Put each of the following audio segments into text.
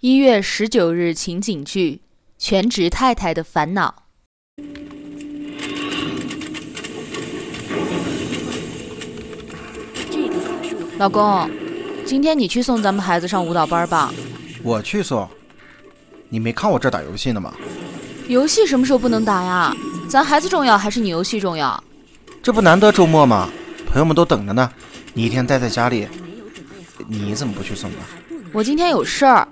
一月十九日情景剧《全职太太的烦恼》。老公，今天你去送咱们孩子上舞蹈班吧。我去送。你没看我这打游戏呢吗？游戏什么时候不能打呀？咱孩子重要还是你游戏重要？这不难得周末吗？朋友们都等着呢。你一天待在家里，你怎么不去送啊？我今天有事儿。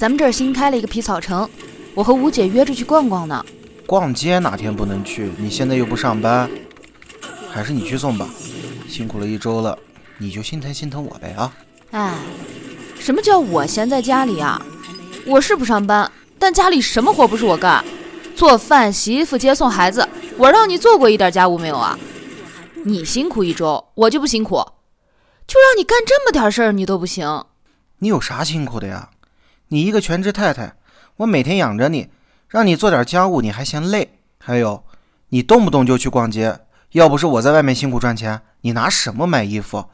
咱们这儿新开了一个皮草城，我和吴姐约着去逛逛呢。逛街哪天不能去？你现在又不上班，还是你去送吧。辛苦了一周了，你就心疼心疼我呗啊！哎，什么叫我闲在家里啊？我是不上班，但家里什么活不是我干？做饭、洗衣服、接送孩子，我让你做过一点家务没有啊？你辛苦一周，我就不辛苦，就让你干这么点事儿，你都不行。你有啥辛苦的呀？你一个全职太太，我每天养着你，让你做点家务，你还嫌累？还有，你动不动就去逛街，要不是我在外面辛苦赚钱，你拿什么买衣服？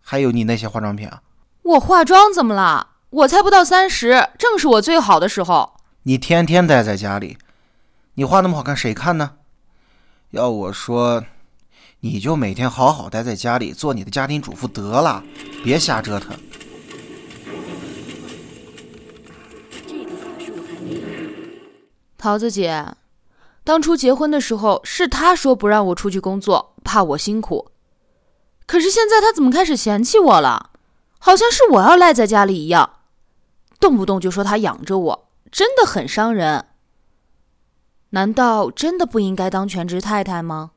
还有你那些化妆品啊？我化妆怎么了？我才不到三十，正是我最好的时候。你天天待在家里，你画那么好看，谁看呢？要我说，你就每天好好待在家里，做你的家庭主妇得了，别瞎折腾。桃子姐，当初结婚的时候是他说不让我出去工作，怕我辛苦。可是现在他怎么开始嫌弃我了？好像是我要赖在家里一样，动不动就说他养着我，真的很伤人。难道真的不应该当全职太太吗？